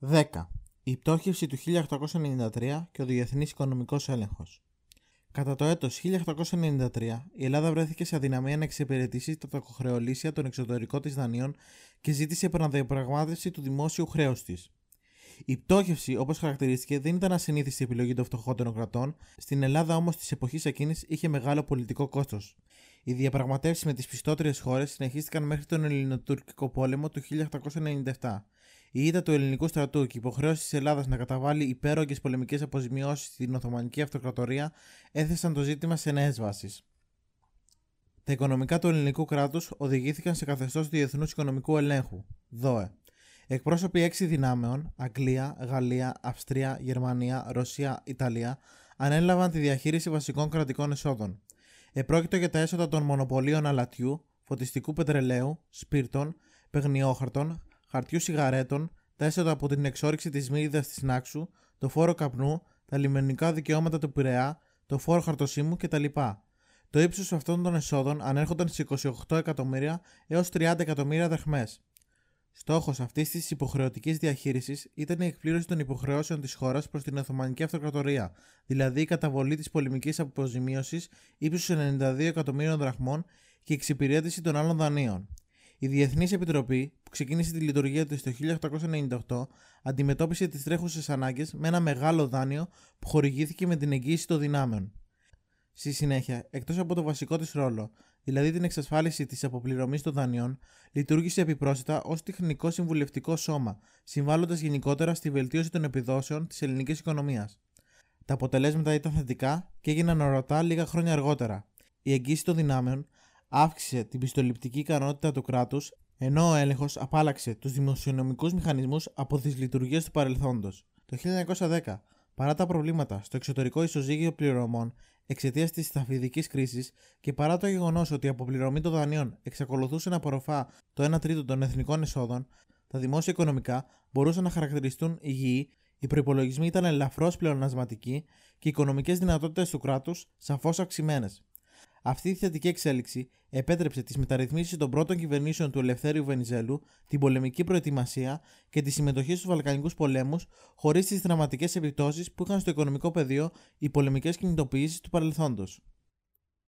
10. Η πτώχευση του 1893 και ο διεθνής οικονομικός έλεγχος. Κατά το έτος 1893, η Ελλάδα βρέθηκε σε αδυναμία να εξυπηρετήσει τα τοκοχρεωλήσια των εξωτερικών της δανείων και ζήτησε επαναδιαπραγμάτευση του δημόσιου χρέους της. Η πτώχευση, όπως χαρακτηρίστηκε, δεν ήταν ασυνήθιστη επιλογή των φτωχότερων κρατών, στην Ελλάδα όμως της εποχής εκείνης είχε μεγάλο πολιτικό κόστος. Οι διαπραγματεύσεις με τις πιστότερες χώρες συνεχίστηκαν μέχρι τον Ελληνοτουρκικό πόλεμο του 1897. Η ήττα του ελληνικού στρατού και η υποχρέωση της Ελλάδας να καταβάλει υπέρογγε πολεμικές αποζημιώσεις στην Οθωμανική Αυτοκρατορία έθεσαν το ζήτημα σε νέες βάσεις. Τα οικονομικά του ελληνικού κράτους οδηγήθηκαν σε καθεστώς διεθνούς οικονομικού ελέγχου, ΔΟΕ. Εκπρόσωποι έξι δυνάμεων, Αγγλία, Γαλλία, Αυστρία, Γερμανία, Ρωσία, Ιταλία, ανέλαβαν τη διαχείριση βασικών κρατικών εσόδων. Επρόκειτο για τα έσοδα των μονοπωλίων αλατιού, φωτιστικού πετρελαίου, σπίρτων, παιγνιόχαρτων, χαρτιού σιγαρέτων, τα έσοδα από την εξόριξη της μύριδα της Νάξου, το φόρο καπνού, τα λιμενικά δικαιώματα του Πειραιά, το φόρο χαρτοσύμου κτλ. Το ύψος αυτών των εσόδων ανέρχονταν στι 28 εκατομμύρια έως 30 εκατομμύρια δραχμές. Στόχος αυτής της υποχρεωτικής διαχείρισης ήταν η εκπλήρωση των υποχρεώσεων της χώρας προς την Οθωμανική Αυτοκρατορία, δηλαδή η καταβολή της πολεμικής αποζημίωσης ύψου 92 εκατομμύριων δραχμών και η εξυπηρέτηση των άλλων δανείων. Η Διεθνής Επιτροπή, που ξεκίνησε τη λειτουργία της το 1898, αντιμετώπισε τις τρέχουσες ανάγκες με ένα μεγάλο δάνειο που χορηγήθηκε με την εγγύηση των δυνάμεων. Στη συνέχεια, εκτός από το βασικό της ρόλο, δηλαδή την εξασφάλιση της αποπληρωμής των δανειών, λειτουργήσε επιπρόσθετα ως τεχνικό συμβουλευτικό σώμα, συμβάλλοντας γενικότερα στη βελτίωση των επιδόσεων της ελληνικής οικονομίας. Τα αποτελέσματα ήταν θετικά και έγιναν ορατά λίγα χρόνια αργότερα. Η εγγύηση των δυνάμεων αύξησε την πιστοληπτική ικανότητα του κράτους, ενώ ο έλεγχος απάλαξε τους δημοσιονομικούς μηχανισμούς από τις λειτουργίες του παρελθόντος. Το 1910, παρά τα προβλήματα στο εξωτερικό ισοζύγιο πληρωμών εξαιτίας της σταφιδική κρίσης και παρά το γεγονός ότι η αποπληρωμή των δανείων εξακολουθούσε να απορροφά το 1 τρίτο των εθνικών εσόδων, τα δημόσια οικονομικά μπορούσαν να χαρακτηριστούν υγιεί, οι προπολογισμοί ήταν ελαφρώς πλεονασματικοί και οι οικονομικές δυνατότητες του κράτους σαφώς αυξημένες. Αυτή η θετική εξέλιξη επέτρεψε τις μεταρρυθμίσεις των πρώτων κυβερνήσεων του Ελευθέριου Βενιζέλου, την πολεμική προετοιμασία και τη συμμετοχή στους Βαλκανικούς πολέμους, χωρίς τις δραματικές επιπτώσεις που είχαν στο οικονομικό πεδίο οι πολεμικές κινητοποιήσεις του παρελθόντος.